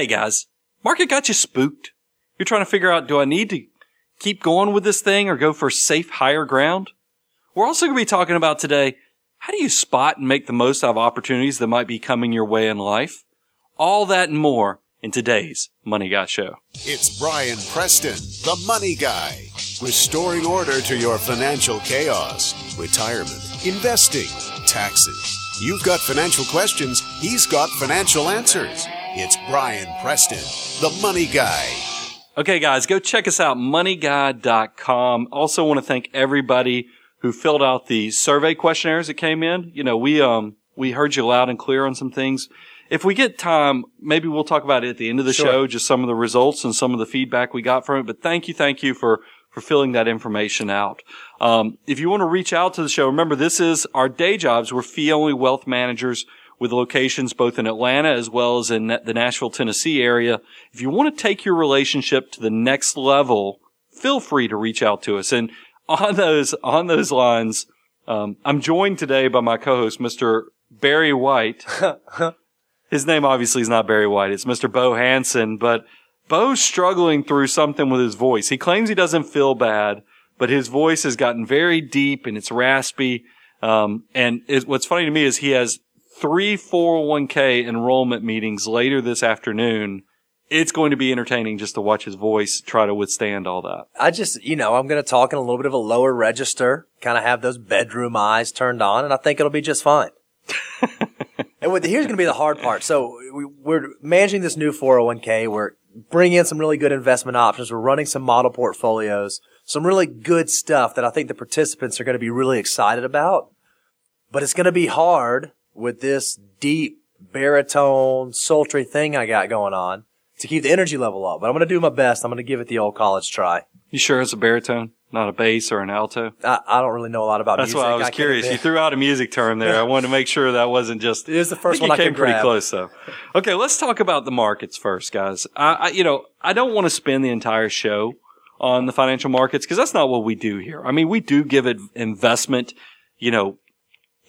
Hey guys, market got you spooked. You're trying to figure out, do I need to keep going with this thing or go for safe higher ground? We're also going to be talking about today, how do you spot and make the most out of opportunities that might be coming your way in life? All that and more in today's Money Guy Show. It's Brian Preston, the money guy, restoring order to your financial chaos, retirement, investing, taxes. You've got financial questions, he's got financial answers. It's Brian Preston, the money guy. Okay, guys, go check us out, moneyguy.com. Also want to thank everybody who filled out the survey questionnaires that came in. You know, we, um, we heard you loud and clear on some things. If we get time, maybe we'll talk about it at the end of the Sure. show, just some of the results and some of the feedback we got from it. But thank you, thank you for, for filling that information out. Um, if you want to reach out to the show, remember this is our day jobs. We're fee only wealth managers with locations both in Atlanta as well as in the Nashville, Tennessee area. If you want to take your relationship to the next level, feel free to reach out to us. And on those, on those lines, um, I'm joined today by my co-host, Mr. Barry White. His name obviously is not Barry White. It's Mr. Bo Hansen, but Bo's struggling through something with his voice. He claims he doesn't feel bad, but his voice has gotten very deep and it's raspy. Um, and it, what's funny to me is he has three 401k enrollment meetings later this afternoon. It's going to be entertaining just to watch his voice try to withstand all that. I just, you know, I'm going to talk in a little bit of a lower register, kind of have those bedroom eyes turned on, and I think it'll be just fine. and with, here's going to be the hard part. So we, we're managing this new 401k. We're bringing in some really good investment options. We're running some model portfolios, some really good stuff that I think the participants are going to be really excited about. But it's going to be hard with this deep baritone, sultry thing I got going on to keep the energy level up. But I'm going to do my best. I'm going to give it the old college try. You sure it's a baritone, not a bass or an alto? I, I don't really know a lot about That's music. why I was could curious. You threw out a music term there. I wanted to make sure that wasn't just. It is the first I one I you came pretty grab. close though. Okay, let's talk about the markets first, guys. I, I you know, I don't want to spend the entire show on the financial markets because that's not what we do here. I mean, we do give it investment, you know,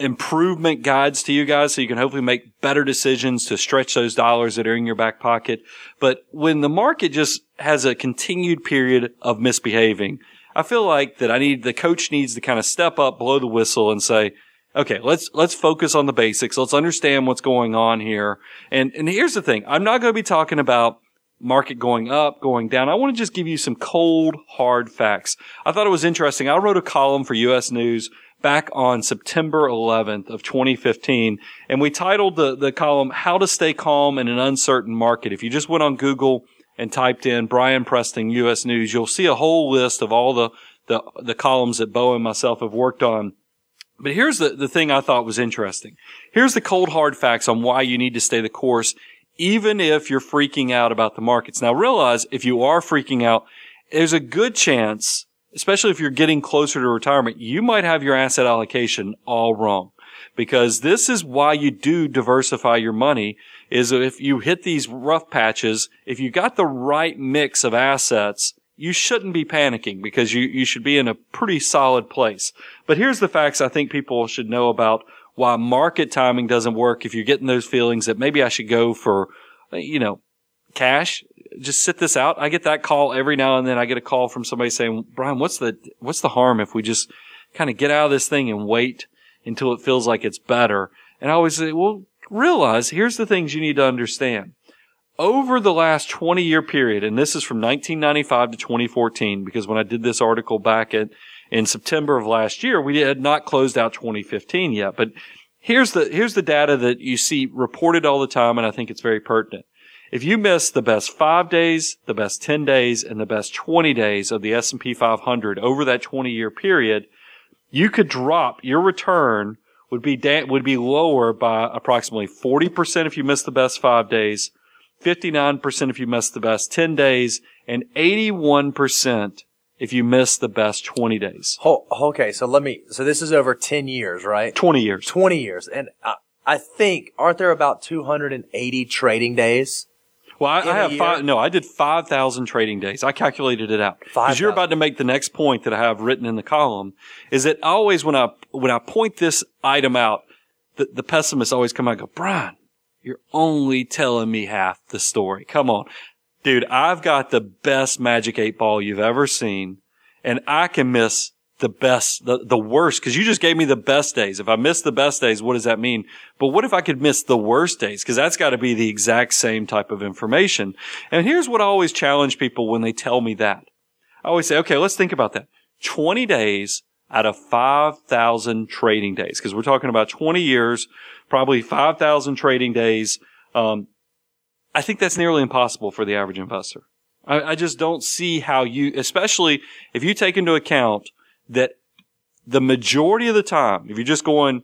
improvement guides to you guys so you can hopefully make better decisions to stretch those dollars that are in your back pocket. But when the market just has a continued period of misbehaving, I feel like that I need, the coach needs to kind of step up, blow the whistle and say, okay, let's, let's focus on the basics. Let's understand what's going on here. And, and here's the thing. I'm not going to be talking about market going up, going down. I want to just give you some cold, hard facts. I thought it was interesting. I wrote a column for US News back on September 11th of 2015, and we titled the, the column, How to Stay Calm in an Uncertain Market. If you just went on Google and typed in Brian Preston US News, you'll see a whole list of all the, the, the columns that Bo and myself have worked on. But here's the, the thing I thought was interesting. Here's the cold hard facts on why you need to stay the course, even if you're freaking out about the markets. Now realize if you are freaking out, there's a good chance, especially if you're getting closer to retirement, you might have your asset allocation all wrong. Because this is why you do diversify your money is if you hit these rough patches, if you got the right mix of assets, you shouldn't be panicking because you, you should be in a pretty solid place. But here's the facts I think people should know about why market timing doesn't work if you're getting those feelings that maybe I should go for, you know, cash. Just sit this out. I get that call every now and then. I get a call from somebody saying, Brian, what's the, what's the harm if we just kind of get out of this thing and wait until it feels like it's better? And I always say, well, realize here's the things you need to understand over the last 20 year period, and this is from 1995 to 2014, because when I did this article back at, in September of last year, we had not closed out 2015 yet. But here's the, here's the data that you see reported all the time, and I think it's very pertinent. If you miss the best five days, the best 10 days, and the best 20 days of the S&P 500 over that 20 year period, you could drop your return would be da- would be lower by approximately 40% if you miss the best five days, 59% if you miss the best 10 days, and 81% if you miss the best 20 days. Ho- okay, so let me. So this is over ten years, right? 20 years. Twenty years, and I, I think aren't there about two hundred and eighty trading days? Well, I, I have five, no, I did 5,000 trading days. I calculated it out. Because you're about to make the next point that I have written in the column is that always when I, when I point this item out, the, the pessimists always come out and go, Brian, You're only telling me half the story. Come on. Dude, I've got the best magic eight ball you've ever seen and I can miss the best, the, the worst, cause you just gave me the best days. If I miss the best days, what does that mean? But what if I could miss the worst days? Cause that's got to be the exact same type of information. And here's what I always challenge people when they tell me that. I always say, okay, let's think about that. 20 days out of 5,000 trading days, because we're talking about 20 years, probably 5,000 trading days. Um, I think that's nearly impossible for the average investor. I, I just don't see how you, especially if you take into account that the majority of the time, if you're just going,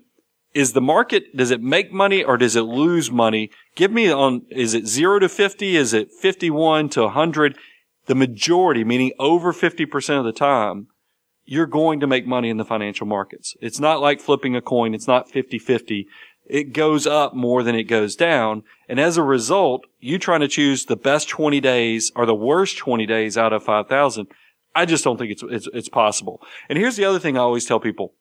is the market, does it make money or does it lose money? Give me on, is it zero to 50? Is it 51 to 100? The majority, meaning over 50% of the time, you're going to make money in the financial markets. It's not like flipping a coin. It's not 50-50 it goes up more than it goes down. And as a result, you trying to choose the best 20 days or the worst 20 days out of 5,000. I just don't think it's, it's, it's possible. And here's the other thing I always tell people.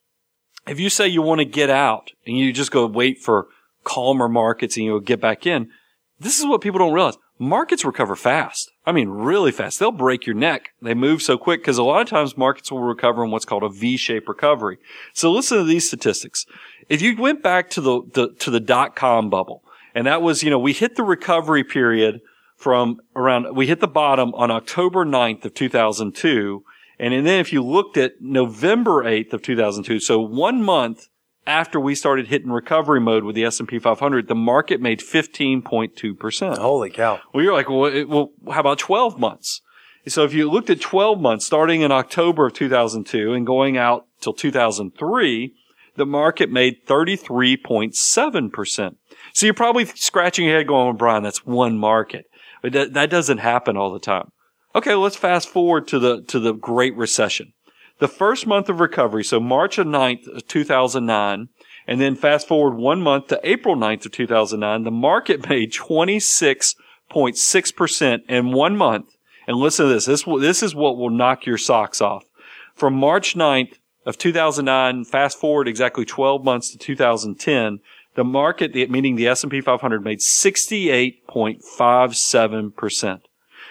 If you say you want to get out and you just go wait for calmer markets and you'll get back in, this is what people don't realize. Markets recover fast. I mean, really fast. They'll break your neck. They move so quick because a lot of times markets will recover in what's called a V-shaped recovery. So listen to these statistics. If you went back to the, the to the dot com bubble, and that was, you know, we hit the recovery period from around, we hit the bottom on October 9th of 2002. And, and then if you looked at November 8th of 2002, so one month after we started hitting recovery mode with the S&P 500, the market made 15.2%. Holy cow. Well, you're like, well, it, well, how about 12 months? So if you looked at 12 months starting in October of 2002 and going out till 2003, the market made 33.7%. So you're probably scratching your head going, well, Brian, that's one market. But that, that doesn't happen all the time. Okay, let's fast forward to the, to the Great Recession. The first month of recovery, so March 9th of uh, 2009, and then fast forward one month to April 9th of 2009, the market made 26.6% in one month. And listen to this. This, this is what will knock your socks off. From March 9th of 2009, fast forward exactly 12 months to 2010, the market, meaning the S&P 500 made 68.57%.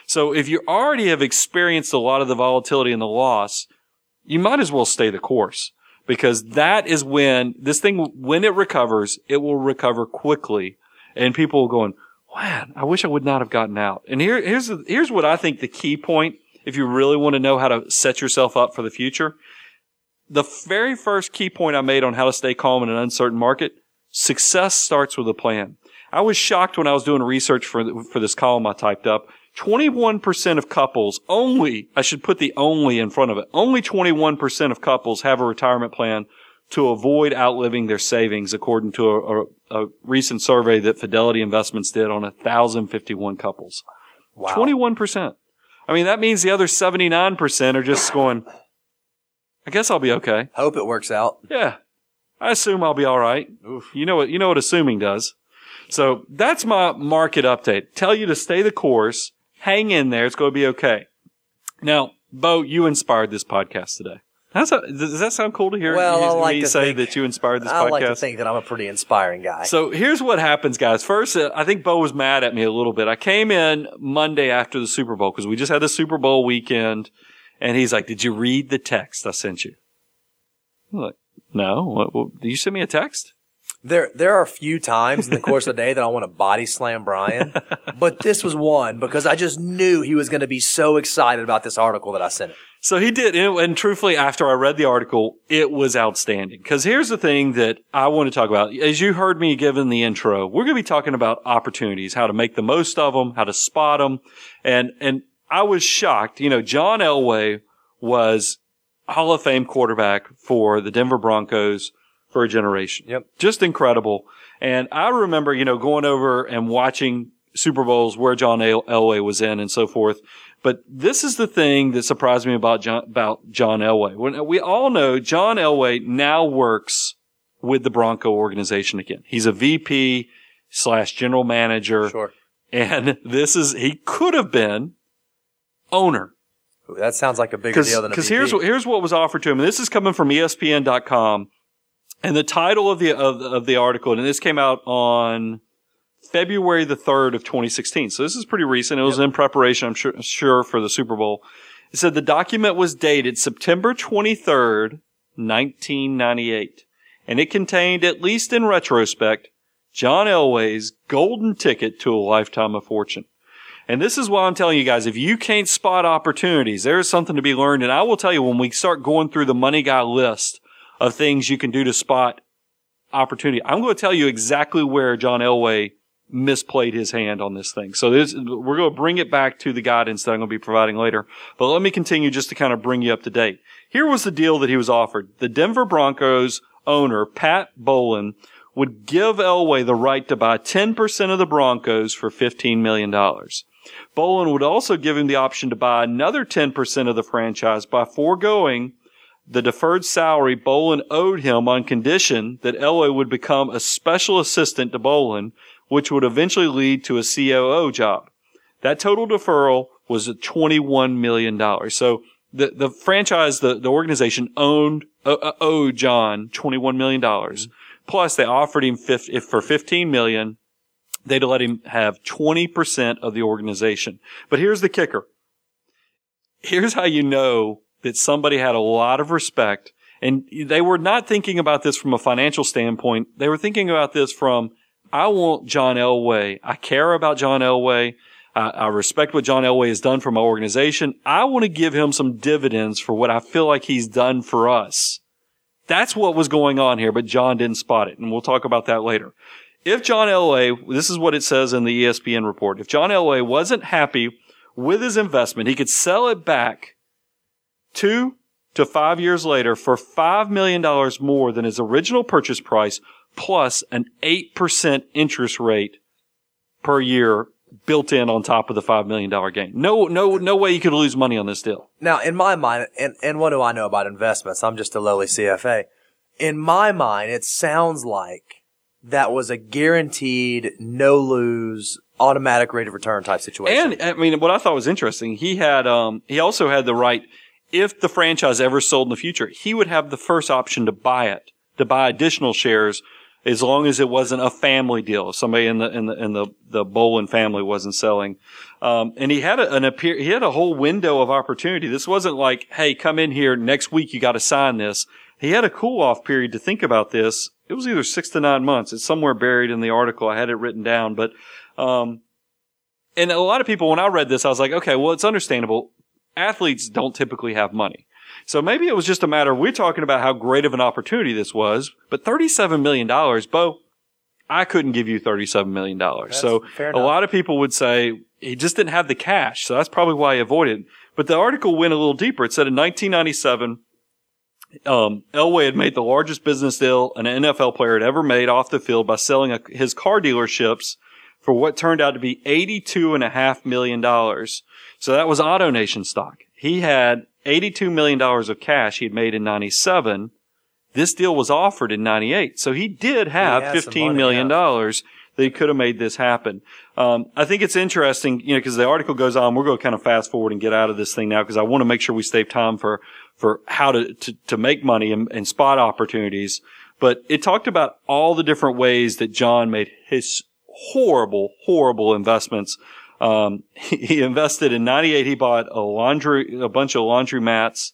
So if you already have experienced a lot of the volatility and the loss, you might as well stay the course because that is when this thing, when it recovers, it will recover quickly and people will going, man, I wish I would not have gotten out. And here, here's, here's what I think the key point. If you really want to know how to set yourself up for the future, the very first key point I made on how to stay calm in an uncertain market, success starts with a plan. I was shocked when I was doing research for, for this column I typed up. 21% of couples only, I should put the only in front of it, only 21% of couples have a retirement plan to avoid outliving their savings according to a, a, a recent survey that Fidelity Investments did on 1,051 couples. Wow. 21%. I mean, that means the other 79% are just going, I guess I'll be okay. Hope it works out. Yeah. I assume I'll be all right. Oof. You know what, you know what assuming does. So that's my market update. Tell you to stay the course, hang in there. It's going to be okay. Now, Bo, you inspired this podcast today. How's that, does that sound cool to hear Well, you, I like me to say think- that you inspired this I podcast? I like to think that I'm a pretty inspiring guy. So here's what happens, guys. First, uh, I think Bo was mad at me a little bit. I came in Monday after the Super Bowl because we just had the Super Bowl weekend, and he's like, "Did you read the text I sent you?" I'm like, no. What, what, did you send me a text? There, there are a few times in the course of the day that I want to body slam Brian, but this was one because I just knew he was going to be so excited about this article that I sent him. So he did, and, and truthfully, after I read the article, it was outstanding. Because here's the thing that I want to talk about. As you heard me give in the intro, we're going to be talking about opportunities, how to make the most of them, how to spot them, and and I was shocked. You know, John Elway was Hall of Fame quarterback for the Denver Broncos for a generation. Yep. Just incredible. And I remember, you know, going over and watching Super Bowls where John El- Elway was in and so forth. But this is the thing that surprised me about John, about John Elway. When we all know John Elway now works with the Bronco organization again. He's a VP slash general manager. Sure. And this is, he could have been owner. Ooh, That sounds like a bigger deal than a Because here's what here's what was offered to him. And this is coming from ESPN.com. And the title of the of, of the article, and this came out on February the 3rd of 2016. So this is pretty recent. It was in preparation, I'm sure, sure, for the Super Bowl. It said the document was dated September 23rd, 1998, and it contained, at least in retrospect, John Elway's golden ticket to a lifetime of fortune. And this is why I'm telling you guys, if you can't spot opportunities, there is something to be learned. And I will tell you, when we start going through the money guy list of things you can do to spot opportunity, I'm going to tell you exactly where John Elway misplayed his hand on this thing. So this, we're going to bring it back to the guidance that I'm going to be providing later. But let me continue just to kind of bring you up to date. Here was the deal that he was offered. The Denver Broncos owner, Pat Bowlen, would give Elway the right to buy 10% of the Broncos for $15 million. Bowlen would also give him the option to buy another 10% of the franchise by foregoing the deferred salary Bowlen owed him on condition that Elway would become a special assistant to Bowlen, which would eventually lead to a COO job. That total deferral was at $21 million. So the, the franchise, the, the organization owned, uh, uh owed John $21 million. Plus they offered him fif- if for 15 million, they'd let him have 20% of the organization. But here's the kicker. Here's how you know that somebody had a lot of respect and they were not thinking about this from a financial standpoint. They were thinking about this from, I want John Elway. I care about John Elway. I, respect what John Elway has done for my organization. I want to give him some dividends for what I feel like he's done for us. That's what was going on here, but John didn't spot it. And we'll talk about that later. If John Elway, this is what it says in the ESPN report. If John Elway wasn't happy with his investment, he could sell it back two to five years later for $5 million more than his original purchase price plus an 8% interest rate per year built in on top of the $5 million gain. No, no, no way you could lose money on this deal. Now, in my mind, and, and what do I know about investments? I'm just a lowly CFA. In my mind, it sounds like that was a guaranteed no lose automatic rate of return type situation. And I mean, what I thought was interesting, he had, um, he also had the right, if the franchise ever sold in the future, he would have the first option to buy it, to buy additional shares as long as it wasn't a family deal. Somebody in the in the in the the Bowlen family wasn't selling, um, and he had a, an appear he had a whole window of opportunity. This wasn't like, hey, come in here next week. You got to sign this. He had a cool off period to think about this. It was either six to nine months. It's somewhere buried in the article. I had it written down, but um, and a lot of people when I read this, I was like, okay, well, it's understandable. Athletes don't typically have money. So maybe it was just a matter of we're talking about how great of an opportunity this was, but $37 million, Bo, I couldn't give you $37 million. That's so a lot of people would say he just didn't have the cash. So that's probably why he avoided. But the article went a little deeper. It said in 1997, um, Elway had made the largest business deal an NFL player had ever made off the field by selling a, his car dealerships for what turned out to be $82.5 million. So that was AutoNation stock. He had $82 million of cash he'd made in 97. This deal was offered in 98. So he did have he $15 that he could have made this happen. Um, I think it's interesting, you know, because the article goes on. We're going to kind of fast forward and get out of this thing now because I want to make sure we save time for, for how to, to, to make money and, and spot opportunities. But it talked about all the different ways that John made his horrible, horrible investments um, he, he, invested in 98. He bought a laundry, a bunch of laundry mats.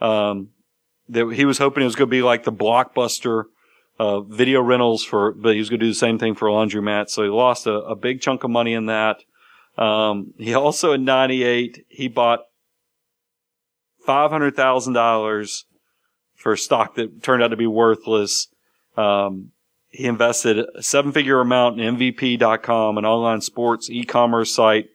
Um, that he was hoping it was going to be like the blockbuster, uh, video rentals for, but he was going to do the same thing for laundry mats. So he lost a, a big chunk of money in that. Um, he also in 98, he bought $500,000 for stock that turned out to be worthless. Um, he invested a seven figure amount in MVP.com, an online sports e-commerce site.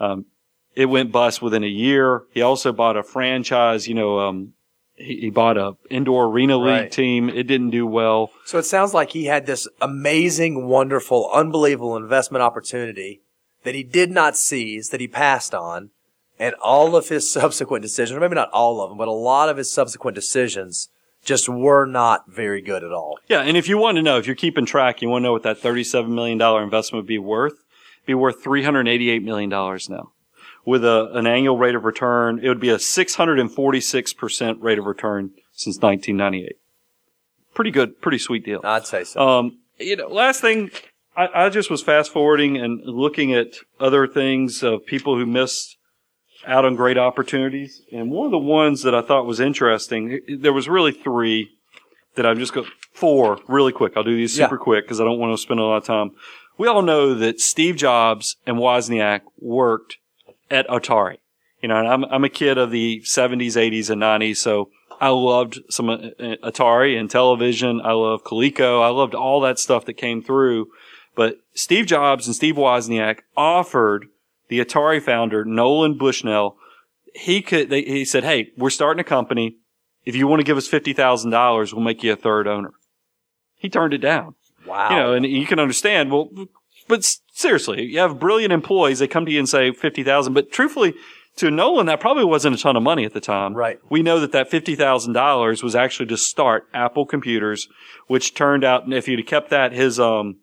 Um, it went bust within a year. He also bought a franchise, you know, um, he, he, bought a indoor arena league right. team. It didn't do well. So it sounds like he had this amazing, wonderful, unbelievable investment opportunity that he did not seize, that he passed on. And all of his subsequent decisions, or maybe not all of them, but a lot of his subsequent decisions just were not very good at all. Yeah, and if you want to know, if you're keeping track, you want to know what that $37 million investment would be worth, be worth $388 million now. With a, an annual rate of return, it would be a 646% rate of return since 1998. Pretty good, pretty sweet deal. I'd say so. Um, you know, last thing, I, I just was fast forwarding and looking at other things of people who missed out on great opportunities. And one of the ones that I thought was interesting, there was really three that I'm just going, four really quick. I'll do these super Yeah. quick because I don't want to spend a lot of time. We all know that Steve Jobs and Wozniak worked at Atari. You know, and I'm, I'm a kid of the 70s, 80s, and 90s, so I loved some uh, uh, Atari and television. I love Coleco. I loved all that stuff that came through. But Steve Jobs and Steve Wozniak offered the Atari founder, Nolan Bushnell, he could, they, he said, Hey, we're starting a company. If you want to give us $50,000, we'll make you a third owner. He turned it down. Wow. You know, and you can understand, well, but seriously, you have brilliant employees. They come to you and say 50,000, but truthfully, to Nolan, that probably wasn't a ton of money at the time. Right. We know that that $50,000 was actually to start Apple computers, which turned out, if you'd have kept that, his, um,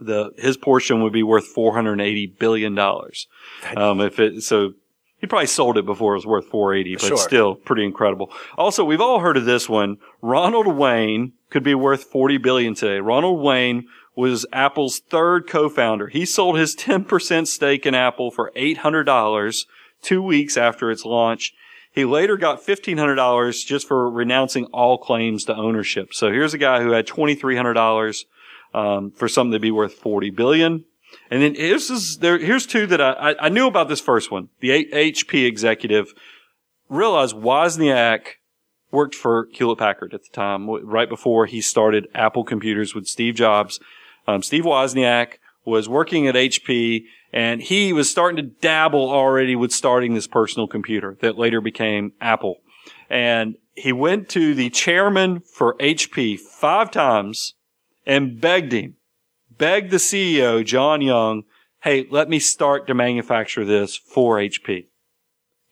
the, his portion would be worth $480 billion. Um, if it, so he probably sold it before it was worth 480, but Sure. still pretty incredible. Also, we've all heard of this one. Ronald Wayne could be worth 40 billion today. Ronald Wayne was Apple's third co-founder. He sold his 10% stake in Apple for $800 two weeks after its launch. He later got $1,500 just for renouncing all claims to ownership. So here's a guy who had $2,300 um, for something to be worth 40 billion. And then this is there. Here's two that I, I, knew about this first one. The HP executive realized Wozniak worked for Hewlett Packard at the time, right before he started Apple Computers with Steve Jobs. Um, Steve Wozniak was working at HP and he was starting to dabble already with starting this personal computer that later became Apple. And he went to the chairman for HP five times and begged him, begged the CEO, John Young, hey, let me start to manufacture this for HP.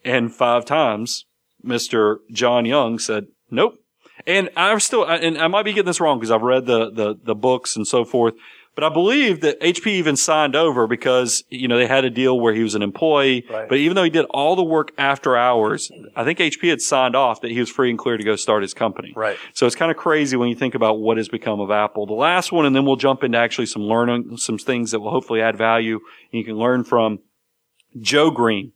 And five times, Mr. John Young said, nope. And I'm still, and I might be getting this wrong because I've read the, the, the books and so forth, but I believe that HP even signed over because, you know, they had a deal where he was an employee, Right. but even though he did all the work after hours, I think HP had signed off that he was free and clear to go start his company. Right. So it's kind of crazy when you think about what has become of Apple. The last one, and then we'll jump into actually some learning, some things that will hopefully add value and you can learn from Joe Green.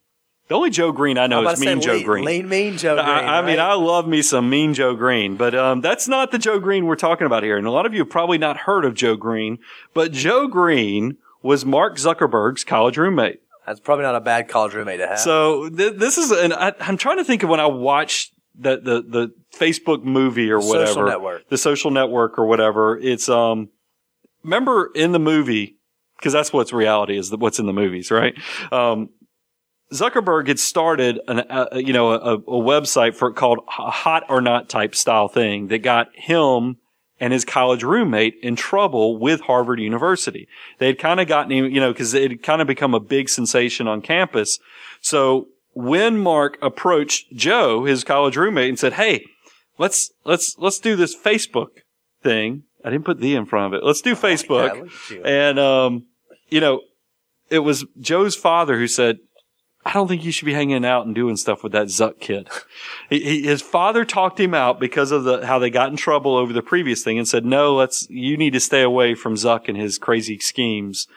The only Joe Green I know I'm is Mean Joe lean, Green. Lean, mean Joe Green. I, I mean, right? I love me some mean Joe Green, but um, that's not the Joe Green we're talking about here. And a lot of you have probably not heard of Joe Green, but Joe Green was Mark Zuckerberg's college roommate. That's probably not a bad college roommate to have. So th- this is, and I, I'm trying to think of when I watched the the the Facebook movie or The social whatever, network. the social network or whatever. It's um, remember in the movie because that's what's reality is what's in the movies, right? Um, Zuckerberg had started an, uh, you know, a, a website for called a hot or not type style thing that got him and his college roommate in trouble with Harvard University. They had kind of gotten him, you know, cause it had kind of become a big sensation on campus. So when Mark approached Joe, his college roommate, and said, Hey, let's, let's, let's do this Facebook thing. I didn't put the in front of it. Let's do Facebook. Yeah, look at you. And, um, you know, it was Joe's father who said, I don't think you should be hanging out and doing stuff with that Zuck kid. He, he, his father talked him out because of the, how they got in trouble over the previous thing and said, no, let's, you need to stay away from Zuck and his crazy schemes.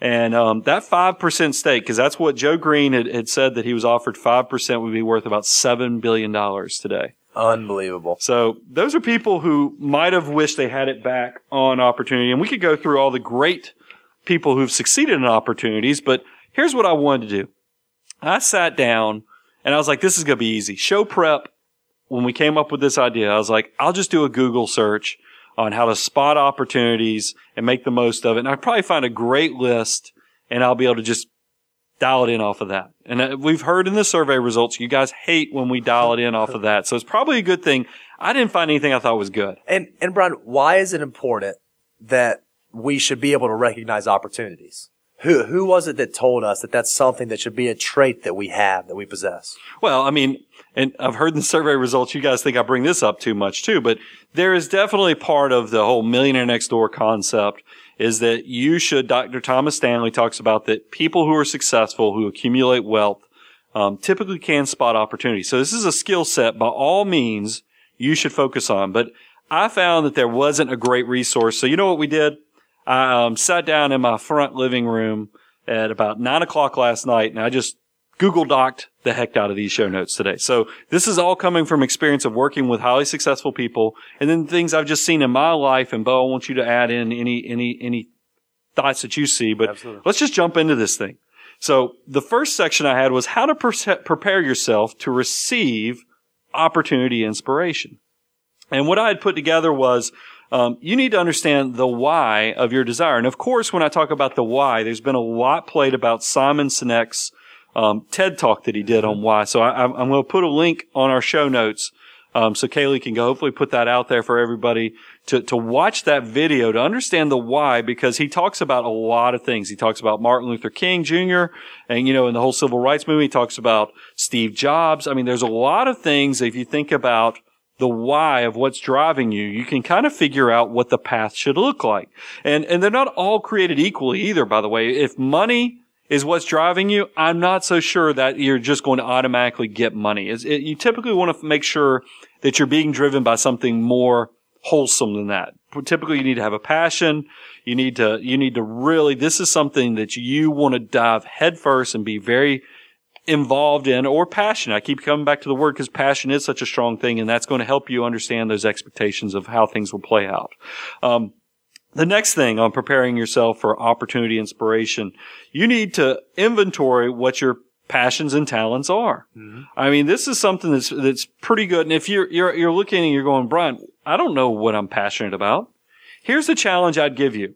And, um, that 5% stake, cause that's what Joe Green had, had said that he was offered 5% would be worth about $7 billion today. Unbelievable. So those are people who might have wished they had it back on opportunity. And we could go through all the great people who've succeeded in opportunities, but here's what I wanted to do. I sat down and I was like, this is going to be easy. Show prep. When we came up with this idea, I was like, I'll just do a Google search on how to spot opportunities and make the most of it. And I'd probably find a great list and I'll be able to just dial it in off of that. And uh, we've heard in the survey results, you guys hate when we dial it in off of that. So it's probably a good thing. I didn't find anything I thought was good. And and Brian, why is it important that we should be able to recognize opportunities? Who who was it that told us that that's something that should be a trait that we have that we possess? Well, I mean, and I've heard in the survey results, you guys think I bring this up too much too, but there is definitely part of the whole millionaire next door concept is that you should, Dr. Thomas Stanley talks about that people who are successful, who accumulate wealth, um, typically can spot opportunities. So this is a skill set by all means you should focus on. But I found that there wasn't a great resource. So you know what we did? I um, sat down in my front living room at about nine o'clock last night and I just Google Doced the heck out of these show notes today. So this is all coming from experience of working with highly successful people and then things I've just seen in my life. And Bo, I want you to add in any, any, any thoughts that you see, but Absolutely. let's just jump into this thing. So the first section I had was how to pre- prepare yourself to receive opportunity inspiration. And what I had put together was um, you need to understand the why of your desire. And of course, when I talk about the why, there's been a lot played about Simon Sinek's um, TED talk that he did on why. So I, am going to put a link on our show notes. Um, so Kaylee can go hopefully put that out there for everybody to, to watch that video to understand the why because he talks about a lot of things. He talks about Martin Luther King Jr. and, you know, in the whole civil rights movement, he talks about Steve Jobs. I mean, there's a lot of things if you think about the why of what's driving you, you can kind of figure out what the path should look like. And, and they're not all created equally either, by the way. If money is what's driving you, I'm not so sure that you're just going to automatically get money. It, you typically want to make sure that you're being driven by something more wholesome than that. Typically, you need to have a passion. You need to, you need to really, this is something that you want to dive headfirst and be very involved in or passionate. I keep coming back to the word because passion is such a strong thing and that's going to help you understand those expectations of how things will play out. Um, the next thing on preparing yourself for opportunity inspiration, you need to inventory what your passions and talents are. Mm-hmm. I mean, this is something that's that's pretty good. And if you're you're you're looking and you're going, Brian, I don't know what I'm passionate about. Here's the challenge I'd give you.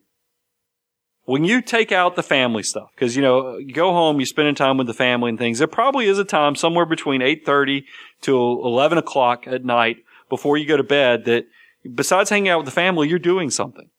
When you take out the family stuff, because you know, you go home, you're spending time with the family and things. There probably is a time somewhere between eight thirty to eleven o'clock at night before you go to bed that besides hanging out with the family, you're doing something.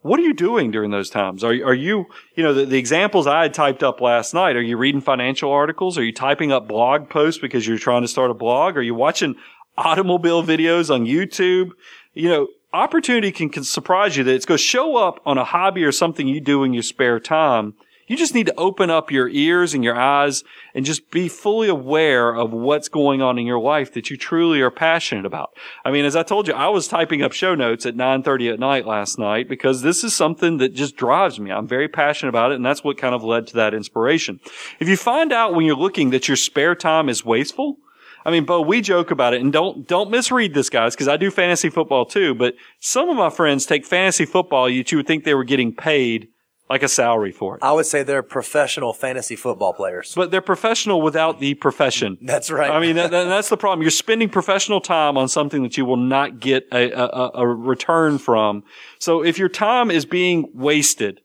What are you doing during those times? Are, are you, you know, the, the examples I had typed up last night, are you reading financial articles? Are you typing up blog posts because you're trying to start a blog? Are you watching automobile videos on YouTube? You know, opportunity can, can surprise you that it's going to show up on a hobby or something you do in your spare time you just need to open up your ears and your eyes and just be fully aware of what's going on in your life that you truly are passionate about. I mean, as I told you, I was typing up show notes at 9:30 at night last night because this is something that just drives me. I'm very passionate about it and that's what kind of led to that inspiration. If you find out when you're looking that your spare time is wasteful, I mean, Bo, we joke about it and don't, don't misread this guys because I do fantasy football too, but some of my friends take fantasy football you would think they were getting paid like a salary for it. I would say they're professional fantasy football players. But they're professional without the profession. That's right. I mean, that, that's the problem. You're spending professional time on something that you will not get a, a, a return from. So if your time is being wasted,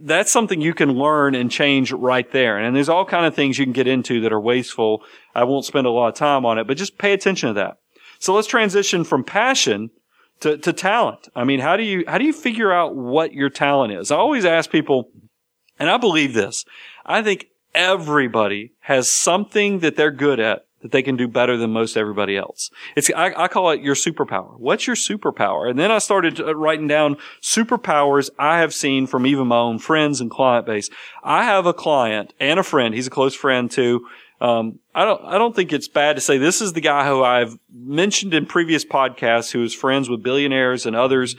that's something you can learn and change right there. And there's all kind of things you can get into that are wasteful. I won't spend a lot of time on it, but just pay attention to that. So let's transition from passion to, to talent. I mean, how do you, how do you figure out what your talent is? I always ask people, and I believe this. I think everybody has something that they're good at that they can do better than most everybody else. It's, I, I, call it your superpower. What's your superpower? And then I started uh, writing down superpowers I have seen from even my own friends and client base. I have a client and a friend. He's a close friend too um, I don't, I don't think it's bad to say this is the guy who I've mentioned in previous podcasts who is friends with billionaires and others.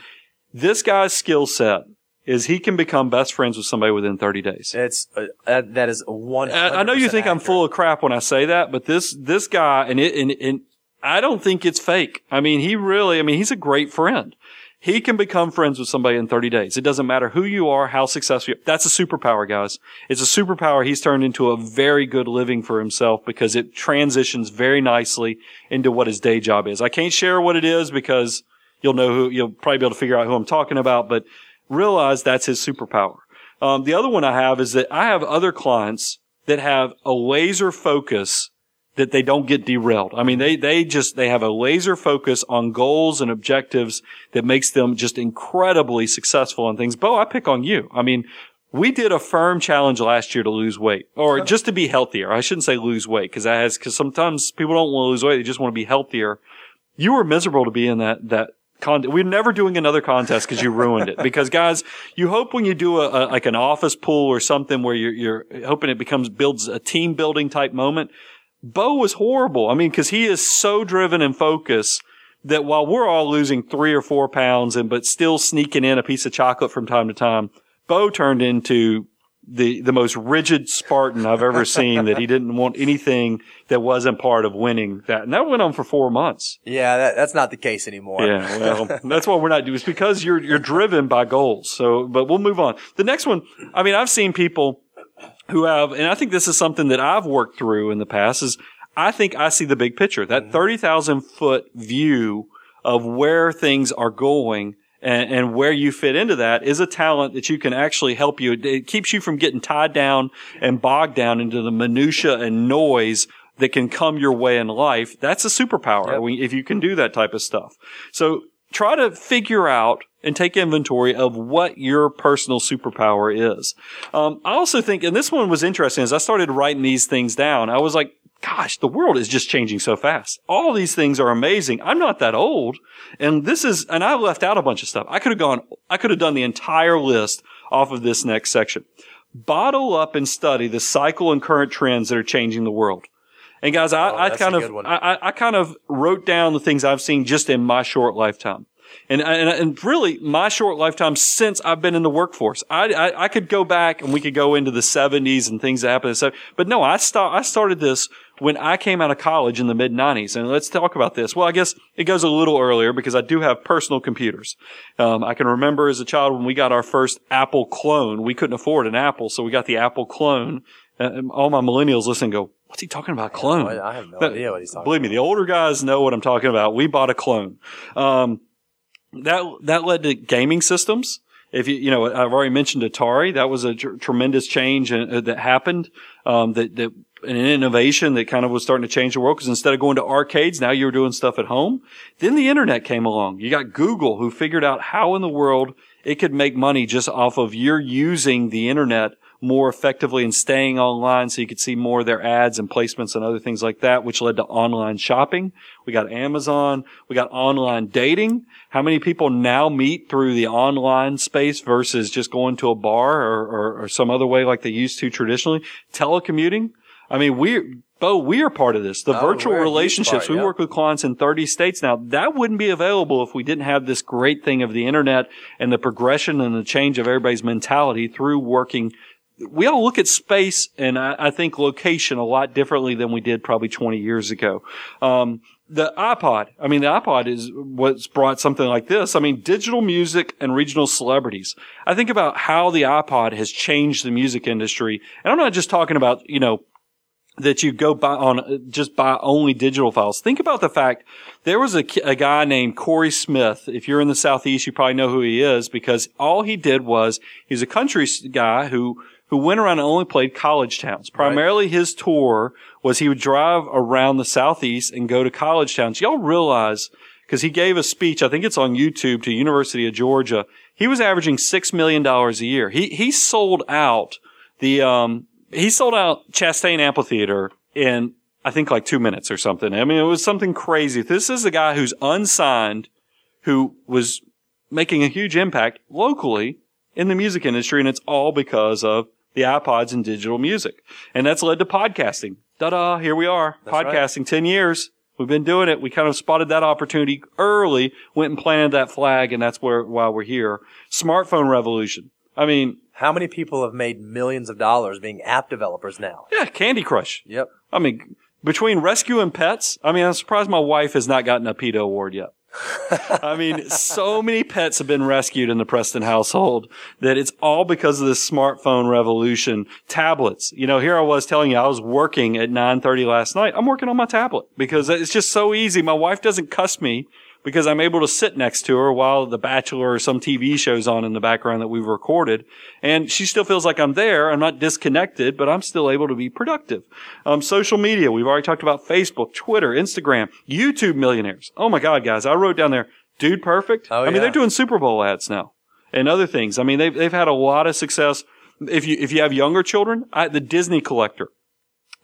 This guy's skill set is he can become best friends with somebody within 30 days. It's, uh, that is one. I know you think accurate. I'm full of crap when I say that, but this, this guy and it, and, and I don't think it's fake. I mean, he really, I mean, he's a great friend. He can become friends with somebody in 30 days. It doesn't matter who you are, how successful you are. That's a superpower, guys. It's a superpower he's turned into a very good living for himself because it transitions very nicely into what his day job is. I can't share what it is because you'll know who, you'll probably be able to figure out who I'm talking about, but realize that's his superpower. Um, the other one I have is that I have other clients that have a laser focus that they don't get derailed. I mean, they, they just, they have a laser focus on goals and objectives that makes them just incredibly successful on things. Bo, I pick on you. I mean, we did a firm challenge last year to lose weight or just to be healthier. I shouldn't say lose weight because that has, because sometimes people don't want to lose weight. They just want to be healthier. You were miserable to be in that, that Con- we're never doing another contest because you ruined it. Because guys, you hope when you do a, a, like an office pool or something where you're, you're hoping it becomes builds a team building type moment. Bo was horrible. I mean, cause he is so driven and focused that while we're all losing three or four pounds and but still sneaking in a piece of chocolate from time to time, Bo turned into the the most rigid Spartan I've ever seen. that he didn't want anything that wasn't part of winning that, and that went on for four months. Yeah, that, that's not the case anymore. Yeah, well, that's what we're not doing. It's because you're you're driven by goals. So, but we'll move on. The next one. I mean, I've seen people who have, and I think this is something that I've worked through in the past. Is I think I see the big picture. That mm-hmm. thirty thousand foot view of where things are going and, and, where you fit into that is a talent that you can actually help you. It keeps you from getting tied down and bogged down into the minutia and noise that can come your way in life. That's a superpower yep. if you can do that type of stuff. So try to figure out and take inventory of what your personal superpower is. Um, I also think, and this one was interesting as I started writing these things down, I was like, gosh, the world is just changing so fast. All these things are amazing. I'm not that old. And this is, and I left out a bunch of stuff. I could have gone, I could have done the entire list off of this next section. Bottle up and study the cycle and current trends that are changing the world. And guys, I, oh, I kind of, I, I kind of wrote down the things I've seen just in my short lifetime. And, and, and really my short lifetime since I've been in the workforce. I, I, I could go back and we could go into the seventies and things that happened. So, but no, I start, I started this when I came out of college in the mid 90s. And let's talk about this. Well, I guess it goes a little earlier because I do have personal computers. Um, I can remember as a child when we got our first Apple clone, we couldn't afford an Apple, so we got the Apple clone. And all my millennials listen go, what's he talking about? Clone. I have no idea what he's talking Believe about. me, the older guys know what I'm talking about. We bought a clone. Um, that, that led to gaming systems if you, you know, I've already mentioned Atari. That was a tr- tremendous change uh, that happened. Um, that, that an innovation that kind of was starting to change the world because instead of going to arcades, now you were doing stuff at home. Then the internet came along. You got Google who figured out how in the world it could make money just off of your using the internet more effectively and staying online so you could see more of their ads and placements and other things like that, which led to online shopping. We got Amazon. We got online dating. How many people now meet through the online space versus just going to a bar or, or, or some other way like they used to traditionally? Telecommuting. I mean, we, Bo, we are part of this. The oh, virtual relationships. Part, we work with clients in 30 states now. That wouldn't be available if we didn't have this great thing of the internet and the progression and the change of everybody's mentality through working. We all look at space and I, I think location a lot differently than we did probably 20 years ago. Um, the iPod. I mean, the iPod is what's brought something like this. I mean, digital music and regional celebrities. I think about how the iPod has changed the music industry. And I'm not just talking about, you know, that you go buy on just buy only digital files. Think about the fact there was a, a guy named Corey Smith. If you're in the southeast, you probably know who he is because all he did was he's a country guy who who went around and only played college towns. Primarily, right. his tour was he would drive around the southeast and go to college towns. Y'all realize because he gave a speech. I think it's on YouTube to University of Georgia. He was averaging six million dollars a year. He he sold out the um he sold out Chastain Amphitheater in, I think like two minutes or something. I mean, it was something crazy. This is a guy who's unsigned, who was making a huge impact locally in the music industry. And it's all because of the iPods and digital music. And that's led to podcasting. Da-da, here we are. That's podcasting, right. 10 years. We've been doing it. We kind of spotted that opportunity early, went and planted that flag, and that's where, why we're here. Smartphone revolution. I mean, how many people have made millions of dollars being app developers now? Yeah, Candy Crush. Yep. I mean, between rescuing pets, I mean, I'm surprised my wife has not gotten a PETA award yet. I mean, so many pets have been rescued in the Preston household that it's all because of this smartphone revolution. Tablets. You know, here I was telling you I was working at 9:30 last night. I'm working on my tablet because it's just so easy. My wife doesn't cuss me because I'm able to sit next to her while The Bachelor or some TV show's on in the background that we've recorded. And she still feels like I'm there. I'm not disconnected, but I'm still able to be productive. Um, social media. We've already talked about Facebook, Twitter, Instagram, YouTube millionaires. Oh my God, guys. I wrote down there, dude perfect. Oh, I mean, they're doing Super Bowl ads now and other things. I mean, they've, they've had a lot of success. If you, if you have younger children, I, the Disney collector.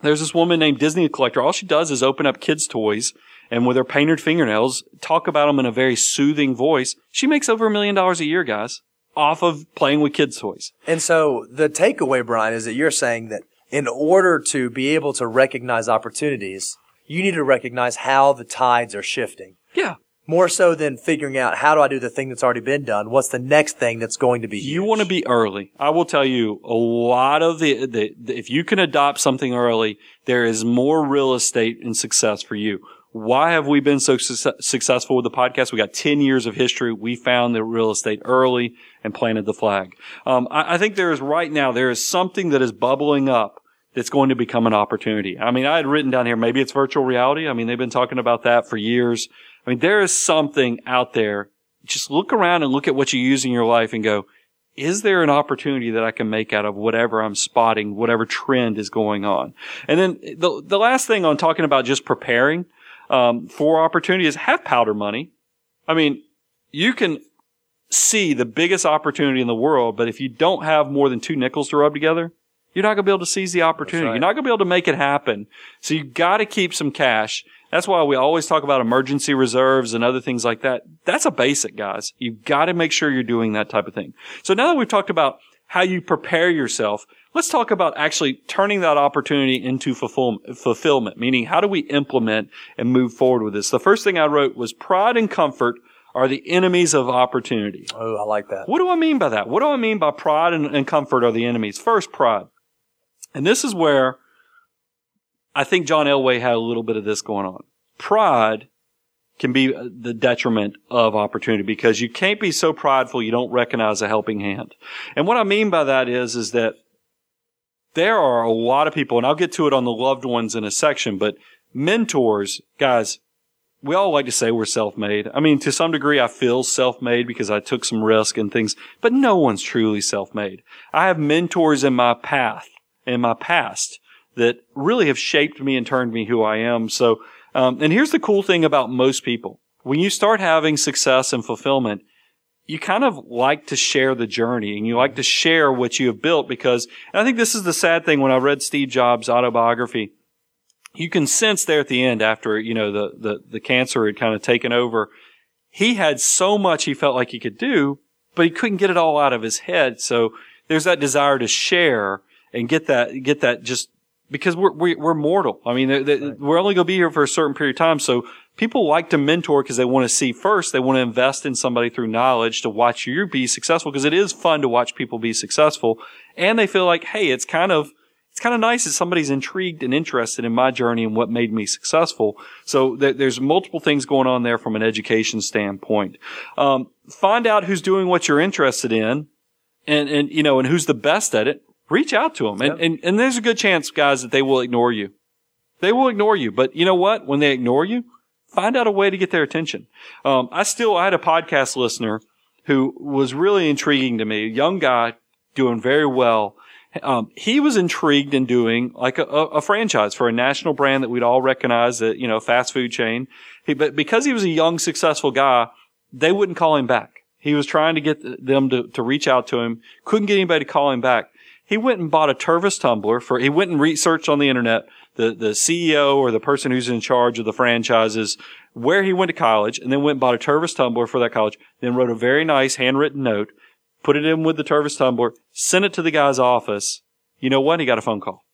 There's this woman named Disney Collector. All she does is open up kids' toys and with her painted fingernails, talk about them in a very soothing voice. She makes over a million dollars a year, guys, off of playing with kids' toys. And so the takeaway, Brian, is that you're saying that in order to be able to recognize opportunities, you need to recognize how the tides are shifting. Yeah. More so than figuring out how do I do the thing that's already been done? What's the next thing that's going to be You huge? want to be early. I will tell you a lot of the, the, the, if you can adopt something early, there is more real estate and success for you. Why have we been so success- successful with the podcast? We got 10 years of history. We found the real estate early and planted the flag. Um, I, I think there is right now, there is something that is bubbling up that's going to become an opportunity. I mean, I had written down here, maybe it's virtual reality. I mean, they've been talking about that for years. I mean, there is something out there. Just look around and look at what you use in your life and go, is there an opportunity that I can make out of whatever I'm spotting, whatever trend is going on? And then the, the last thing on talking about just preparing, um, for opportunity is have powder money. I mean, you can see the biggest opportunity in the world, but if you don't have more than two nickels to rub together, you're not going to be able to seize the opportunity. right. You're not going to be able to make it happen. So you got to keep some cash. That's why we always talk about emergency reserves and other things like that. That's a basic, guys. You've got to make sure you're doing that type of thing. So now that we've talked about how you prepare yourself, let's talk about actually turning that opportunity into fulfillment, meaning how do we implement and move forward with this? The first thing I wrote was pride and comfort are the enemies of opportunity. Oh, I like that. What do I mean by that? What do I mean by pride and, and comfort are the enemies? First, pride. And this is where I think John Elway had a little bit of this going on. Pride can be the detriment of opportunity because you can't be so prideful you don't recognize a helping hand. And what I mean by that is, is that there are a lot of people, and I'll get to it on the loved ones in a section, but mentors, guys, we all like to say we're self-made. I mean, to some degree, I feel self-made because I took some risk and things, but no one's truly self-made. I have mentors in my path, in my past that really have shaped me and turned me who I am. So, um, and here's the cool thing about most people. When you start having success and fulfillment, you kind of like to share the journey and you like to share what you have built because, I think this is the sad thing when I read Steve Jobs' autobiography, you can sense there at the end after, you know, the, the, the cancer had kind of taken over. He had so much he felt like he could do, but he couldn't get it all out of his head. So there's that desire to share and get that, get that just because we're, we're, we're mortal. I mean, th- th- we're only going to be here for a certain period of time. So people like to mentor because they want to see first, they want to invest in somebody through knowledge to watch you be successful because it is fun to watch people be successful. And they feel like, hey, it's kind of, it's kind of nice that somebody's intrigued and interested in my journey and what made me successful. So th- there's multiple things going on there from an education standpoint. Um, find out who's doing what you're interested in and, and, you know, and who's the best at it. Reach out to them. And, and, and there's a good chance, guys, that they will ignore you. They will ignore you. But you know what? When they ignore you, find out a way to get their attention. Um, I still, I had a podcast listener who was really intriguing to me, a young guy doing very well. Um, he was intrigued in doing like a, a, a franchise for a national brand that we'd all recognize that, you know, fast food chain. He, but because he was a young, successful guy, they wouldn't call him back. He was trying to get them to, to reach out to him. Couldn't get anybody to call him back. He went and bought a Tervis tumbler for, he went and researched on the internet the, the CEO or the person who's in charge of the franchises where he went to college and then went and bought a Tervis tumbler for that college, then wrote a very nice handwritten note, put it in with the Tervis tumbler, sent it to the guy's office. You know what? He got a phone call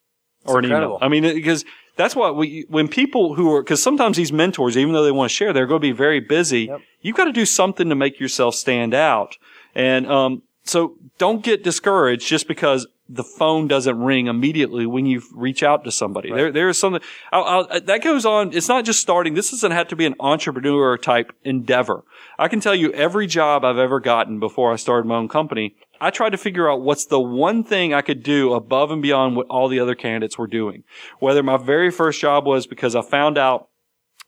or an incredible. email. I mean, because that's what we, when people who are, cause sometimes these mentors, even though they want to share, they're going to be very busy. Yep. You've got to do something to make yourself stand out. And, um, so don't get discouraged just because the phone doesn't ring immediately when you reach out to somebody. There, there is something I'll, I'll, that goes on. It's not just starting. This doesn't have to be an entrepreneur type endeavor. I can tell you every job I've ever gotten before I started my own company, I tried to figure out what's the one thing I could do above and beyond what all the other candidates were doing. Whether my very first job was because I found out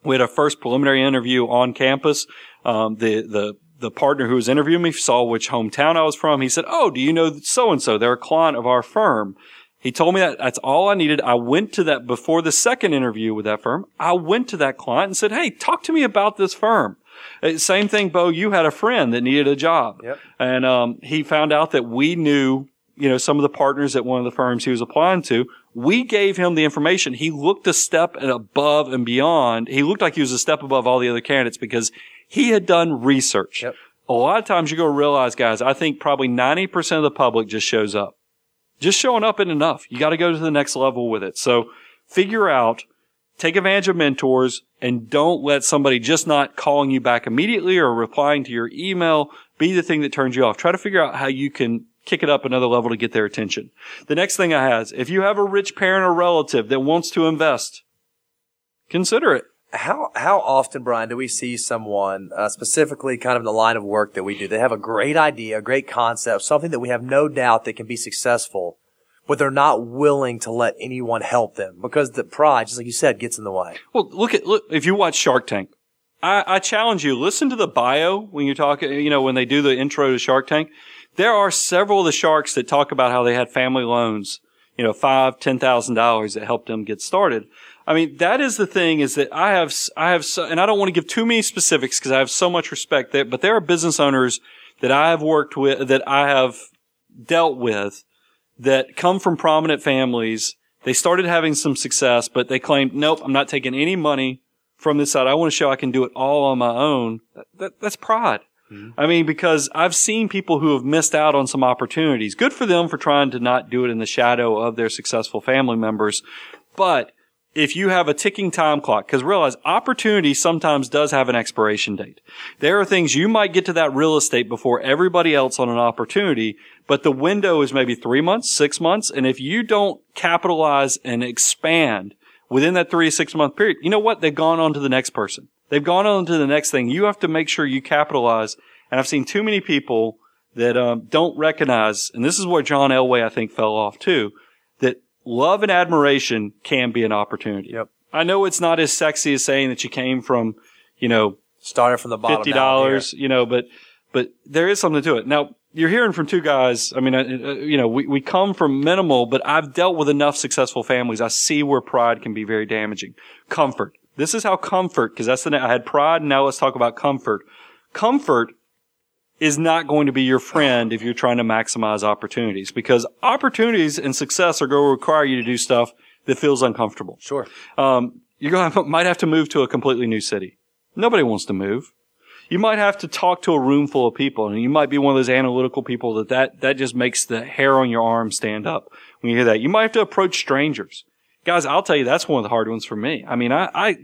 we had a first preliminary interview on campus. Um, the, the, the partner who was interviewing me saw which hometown I was from. He said, Oh, do you know so and so? They're a client of our firm. He told me that that's all I needed. I went to that before the second interview with that firm. I went to that client and said, Hey, talk to me about this firm. Uh, Same thing, Bo. You had a friend that needed a job. Yep. And, um, he found out that we knew, you know, some of the partners at one of the firms he was applying to. We gave him the information. He looked a step and above and beyond. He looked like he was a step above all the other candidates because he had done research. Yep. A lot of times you're going to realize, guys, I think probably 90% of the public just shows up. Just showing up isn't enough. You got to go to the next level with it. So figure out, take advantage of mentors and don't let somebody just not calling you back immediately or replying to your email be the thing that turns you off. Try to figure out how you can kick it up another level to get their attention. The next thing I have is if you have a rich parent or relative that wants to invest, consider it. How how often, Brian, do we see someone uh, specifically, kind of in the line of work that we do? They have a great idea, a great concept, something that we have no doubt that can be successful, but they're not willing to let anyone help them because the pride, just like you said, gets in the way. Well, look at look if you watch Shark Tank. I, I challenge you, listen to the bio when you're talking, you know, when they do the intro to Shark Tank. There are several of the sharks that talk about how they had family loans, you know, five, ten thousand dollars that helped them get started. I mean, that is the thing is that I have, I have, so, and I don't want to give too many specifics because I have so much respect there, but there are business owners that I have worked with, that I have dealt with that come from prominent families. They started having some success, but they claimed, nope, I'm not taking any money from this side. I want to show I can do it all on my own. That, that, that's pride. Mm-hmm. I mean, because I've seen people who have missed out on some opportunities. Good for them for trying to not do it in the shadow of their successful family members. But if you have a ticking time clock, because realize opportunity sometimes does have an expiration date. There are things you might get to that real estate before everybody else on an opportunity, but the window is maybe three months, six months. And if you don't capitalize and expand within that three to six month period, you know what? They've gone on to the next person. They've gone on to the next thing. You have to make sure you capitalize. And I've seen too many people that um, don't recognize, and this is where John Elway, I think, fell off too, love and admiration can be an opportunity. Yep. I know it's not as sexy as saying that you came from, you know, started from the bottom. Fifty dollars, you know, but but there is something to it. Now you're hearing from two guys. I mean, uh, uh, you know, we we come from minimal, but I've dealt with enough successful families. I see where pride can be very damaging. Comfort. This is how comfort, because that's the I had pride, and now let's talk about comfort. Comfort is not going to be your friend if you're trying to maximize opportunities because opportunities and success are going to require you to do stuff that feels uncomfortable. Sure. Um, you're going to might have to move to a completely new city. Nobody wants to move. You might have to talk to a room full of people and you might be one of those analytical people that that, that just makes the hair on your arm stand up when you hear that. You might have to approach strangers. Guys, I'll tell you, that's one of the hard ones for me. I mean, I, I,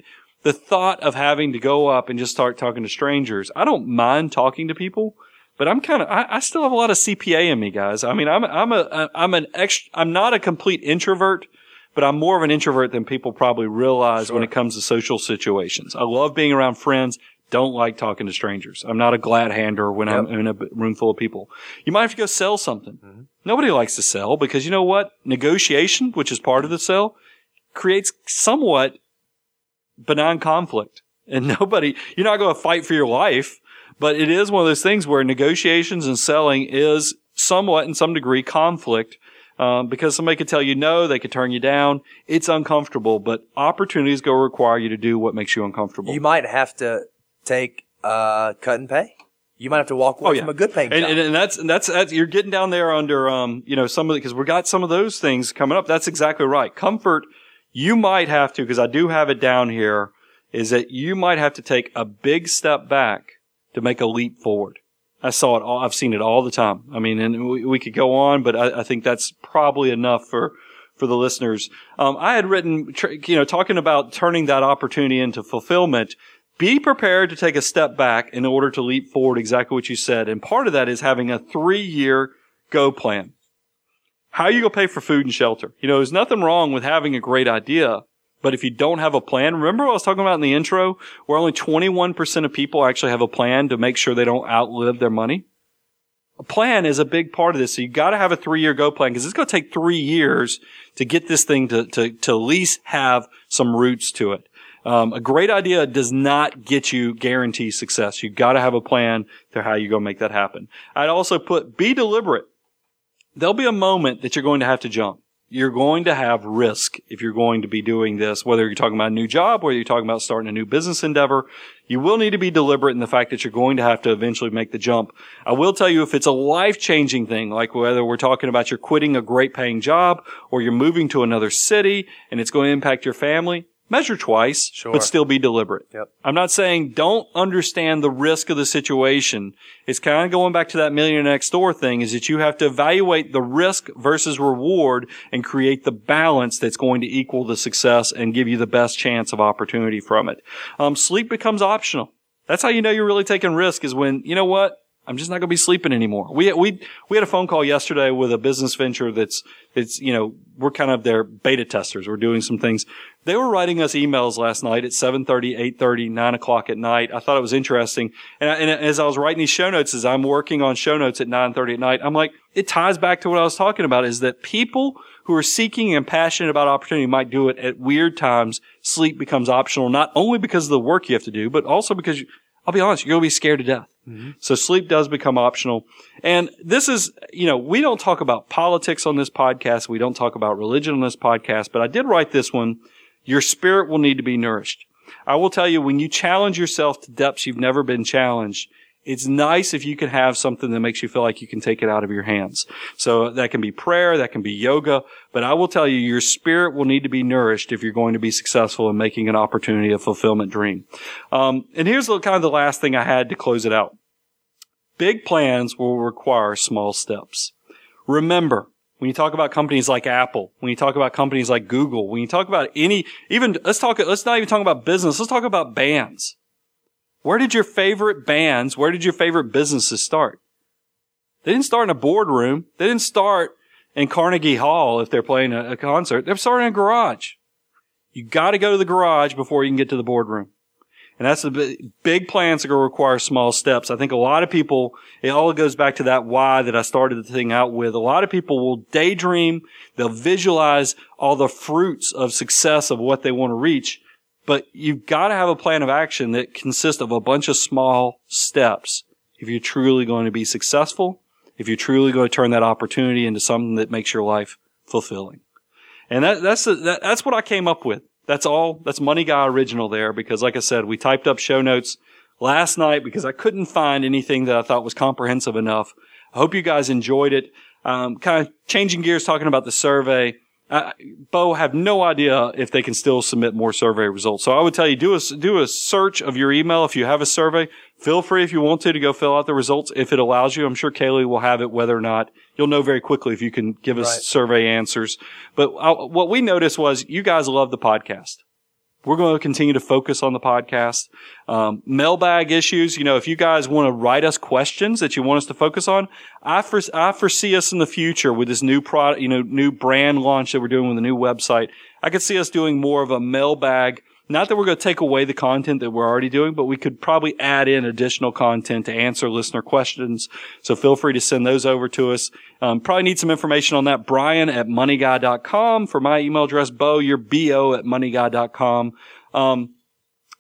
the thought of having to go up and just start talking to strangers, I don't mind talking to people, but I'm kind of, I, I, still have a lot of CPA in me, guys. I mean, I'm, I'm a, I'm an ex, I'm not a complete introvert, but I'm more of an introvert than people probably realize sure. when it comes to social situations. I love being around friends. Don't like talking to strangers. I'm not a glad hander when yep. I'm in a room full of people. You might have to go sell something. Mm-hmm. Nobody likes to sell because you know what? Negotiation, which is part of the sell, creates somewhat benign conflict. And nobody, you're not going to fight for your life but it is one of those things where negotiations and selling is somewhat in some degree conflict. Um, because somebody could tell you no, they could turn you down. It's uncomfortable, but opportunities go require you to do what makes you uncomfortable. You might have to take uh, cut and pay. You might have to walk away oh, yeah. from a good paying and, job. And, and, that's, and that's, that's, you're getting down there under, um, you know, some of the, cause we got some of those things coming up. That's exactly right. Comfort, you might have to, cause I do have it down here, is that you might have to take a big step back to make a leap forward. I saw it all. I've seen it all the time. I mean, and we, we could go on, but I, I, think that's probably enough for, for the listeners. Um, I had written, you know, talking about turning that opportunity into fulfillment. Be prepared to take a step back in order to leap forward. Exactly what you said. And part of that is having a three year go plan. How are you going to pay for food and shelter? You know, there's nothing wrong with having a great idea, but if you don't have a plan, remember what I was talking about in the intro where only 21% of people actually have a plan to make sure they don't outlive their money? A plan is a big part of this. So you got to have a three year go plan because it's going to take three years to get this thing to, to, to at least have some roots to it. Um, a great idea does not get you guarantee success. You got to have a plan to how you go make that happen. I'd also put be deliberate. There'll be a moment that you're going to have to jump you're going to have risk if you're going to be doing this, whether you're talking about a new job, whether you're talking about starting a new business endeavor. You will need to be deliberate in the fact that you're going to have to eventually make the jump. I will tell you if it's a life changing thing, like whether we're talking about you're quitting a great paying job or you're moving to another city and it's going to impact your family, measure twice, Sure. but still be deliberate. Yep. I'm not saying don't understand the risk of the situation. It's kind of going back to that millionaire next door thing is that you have to evaluate the risk versus reward and create the balance that's going to equal the success and give you the best chance of opportunity from it. Um, sleep becomes optional. That's how you know you're really taking risk is when, you know what? I'm just not going to be sleeping anymore. We, we, we had a phone call yesterday with a business venture that's, it's, you know, we're kind of their beta testers. We're doing some things. They were writing us emails last night at 7.30, 8.30, 9 o'clock at night. I thought it was interesting. And, I, and as I was writing these show notes, as I'm working on show notes at 9.30 at night, I'm like, it ties back to what I was talking about is that people who are seeking and passionate about opportunity might do it at weird times. Sleep becomes optional, not only because of the work you have to do, but also because you, I'll be honest, you're going to be scared to death. Mm-hmm. So sleep does become optional. And this is, you know, we don't talk about politics on this podcast. We don't talk about religion on this podcast, but I did write this one. Your spirit will need to be nourished. I will tell you, when you challenge yourself to depths you've never been challenged, it's nice if you can have something that makes you feel like you can take it out of your hands. So that can be prayer, that can be yoga, but I will tell you, your spirit will need to be nourished if you're going to be successful in making an opportunity a fulfillment dream. Um, and here's kind of the last thing I had to close it out. Big plans will require small steps. Remember, when you talk about companies like Apple, when you talk about companies like Google, when you talk about any, even, let's talk, let's not even talk about business, let's talk about bands. Where did your favorite bands, where did your favorite businesses start? They didn't start in a boardroom. They didn't start in Carnegie Hall if they're playing a, a concert. They're starting in a garage. You got to go to the garage before you can get to the boardroom. And that's the big, plans are going to require small steps. I think a lot of people, it all goes back to that why that I started the thing out with. A lot of people will daydream. They'll visualize all the fruits of success of what they want to reach. But you've got to have a plan of action that consists of a bunch of small steps if you're truly going to be successful, if you're truly going to turn that opportunity into something that makes your life fulfilling. And that, that's, the, that, that's what I came up with. That's all. That's Money Guy original there because like I said, we typed up show notes last night because I couldn't find anything that I thought was comprehensive enough. I hope you guys enjoyed it. Um, kind of changing gears, talking about the survey. Uh, Bo have no idea if they can still submit more survey results. So I would tell you do a do a search of your email if you have a survey. Feel free if you want to to go fill out the results if it allows you. I'm sure Kaylee will have it whether or not you'll know very quickly if you can give us Right. survey answers. But uh, what we noticed was you guys love the podcast. We're going to continue to focus on the podcast. Um, mailbag issues. You know, if you guys want to write us questions that you want us to focus on, I, fore- I foresee us in the future with this new product, you know, new brand launch that we're doing with the new website. I could see us doing more of a mailbag. Not that we're going to take away the content that we're already doing, but we could probably add in additional content to answer listener questions. So feel free to send those over to us. Um, probably need some information on that. Brian at moneyguy.com for my email address. Bo, your bo at moneyguy.com. Um,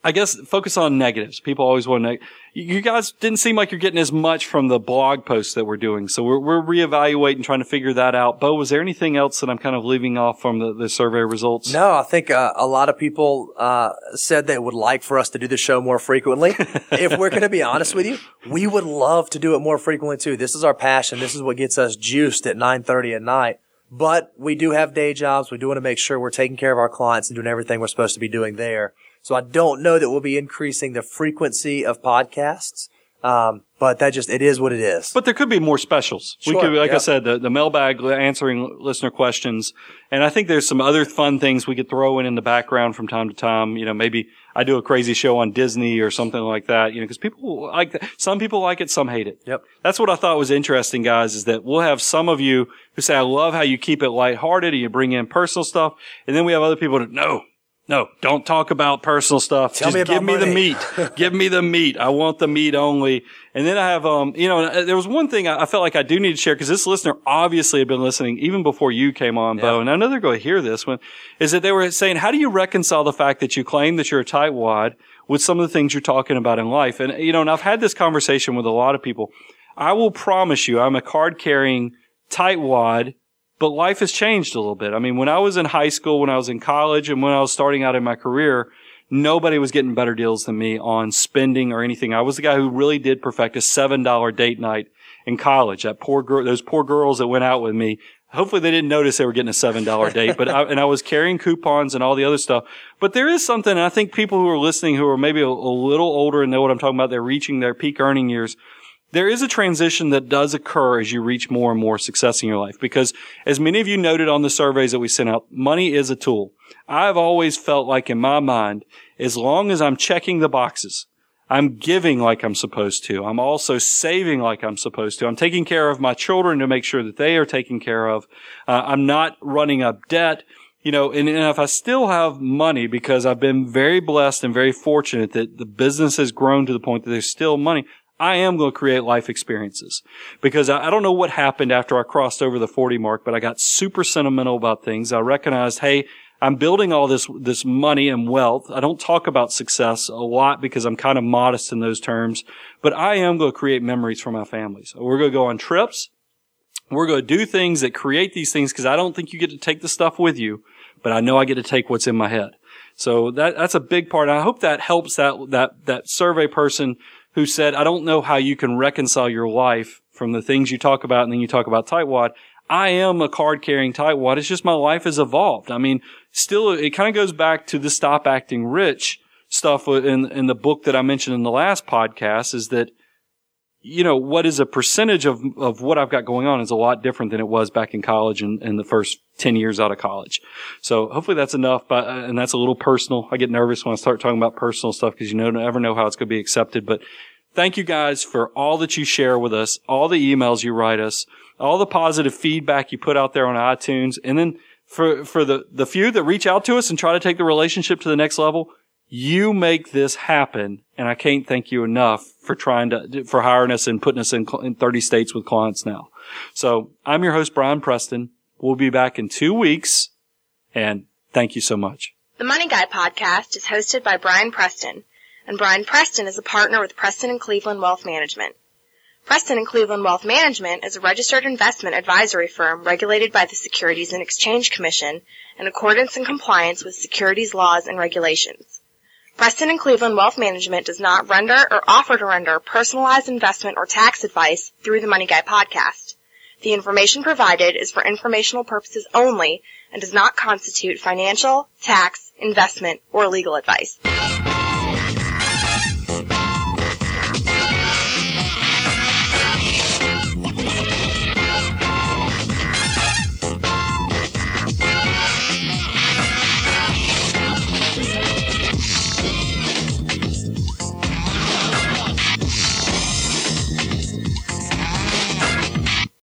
I guess focus on negatives. People always want to. You guys didn't seem like you're getting as much from the blog posts that we're doing, so we're we're reevaluating, trying to figure that out. Bo, was there anything else that I'm kind of leaving off from the, the survey results? No, I think uh, a lot of people uh, said they would like for us to do the show more frequently. if we're going to be honest with you, we would love to do it more frequently too. This is our passion. This is what gets us juiced at 9:30 at night. But we do have day jobs. We do want to make sure we're taking care of our clients and doing everything we're supposed to be doing there. So I don't know that we'll be increasing the frequency of podcasts. Um, but that just, it is what it is. But there could be more specials. we Sure, could, like I said, the, the mailbag answering listener questions. And I think there's some other fun things we could throw in in the background from time to time. You know, maybe I do a crazy show on Disney or something like that, you know, cause people like that. Some people like it, some hate it. Yep. That's what I thought was interesting, guys, is that we'll have some of you who say, I love how you keep it lighthearted and you bring in personal stuff. And then we have other people that, no, no, don't talk about personal stuff. Tell Just me about give me the meat. give me the meat. I want the meat only. And then I have, um, you know, there was one thing I, I felt like I do need to share because this listener obviously had been listening even before you came on, Bo. And I know they're going to hear this one is that they were saying, how do you reconcile the fact that you claim that you're a tightwad with some of the things you're talking about in life? And, you know, and I've had this conversation with a lot of people. I will promise you, I'm a card carrying tightwad but life has changed a little bit. I mean, when I was in high school, when I was in college, and when I was starting out in my career, nobody was getting better deals than me on spending or anything. I was the guy who really did perfect a seven dollar date night in college. That poor girl, those poor girls that went out with me, Hopefully they didn't notice they were getting a seven dollar date, but I, and I was carrying coupons and all the other stuff. But there is something, and I think people who are listening who are maybe a, a little older and know what I'm talking about, they're reaching their peak earning years. There is a transition that does occur as you reach more and more success in your life because as many of you noted on the surveys that we sent out, money is a tool. I've always felt like in my mind, as long as I'm checking the boxes, I'm giving like I'm supposed to. I'm also saving like I'm supposed to. I'm taking care of my children to make sure that they are taken care of. Uh, I'm not running up debt. You know, and, and if I still have money because I've been very blessed and very fortunate that the business has grown to the point that there's still money, I am going to create life experiences because I, don't know what happened after I crossed over the 40 mark, but I got super sentimental about things. I recognized, hey, I'm building all this, this money and wealth. I don't talk about success a lot because I'm kind of modest in those terms, but I am going to create memories for my families. We're going to go on trips. We're going to do things that create these things because I don't think you get to take the stuff with you, but I know I get to take what's in my head. So that, that's a big part. I hope that helps that, that, that survey person who said, I don't know how you can reconcile your life from the things you talk about and then you talk about tightwad. I am a card carrying tightwad. It's just my life has evolved. I mean, still, it kind of goes back to the stop acting rich stuff in, in the book that I mentioned in the last podcast is that, you know, what is a percentage of, of what I've got going on is a lot different than it was back in college and in the first 10 years out of college. So hopefully that's enough, but, uh, and that's a little personal. I get nervous when I start talking about personal stuff because you know, never know how it's going to be accepted, but thank you guys for all that you share with us, all the emails you write us all the positive feedback you put out there on iTunes. And then for, for the, the few that reach out to us and try to take the relationship to the next level, you make this happen. And I can't thank you enough for trying to, for hiring us and putting us in, in 30 states with clients now. So I'm your host, Brian Preston. We'll be back in two weeks and thank you so much. The Money Guy podcast is hosted by Brian Preston and Brian Preston is a partner with Preston and Cleveland Wealth Management. Preston and Cleveland Wealth Management is a registered investment advisory firm regulated by the Securities and Exchange Commission in accordance and compliance with securities laws and regulations. Preston and Cleveland Wealth Management does not render or offer to render personalized investment or tax advice through the Money Guy podcast. The information provided is for informational purposes only and does not constitute financial, tax, investment, or legal advice.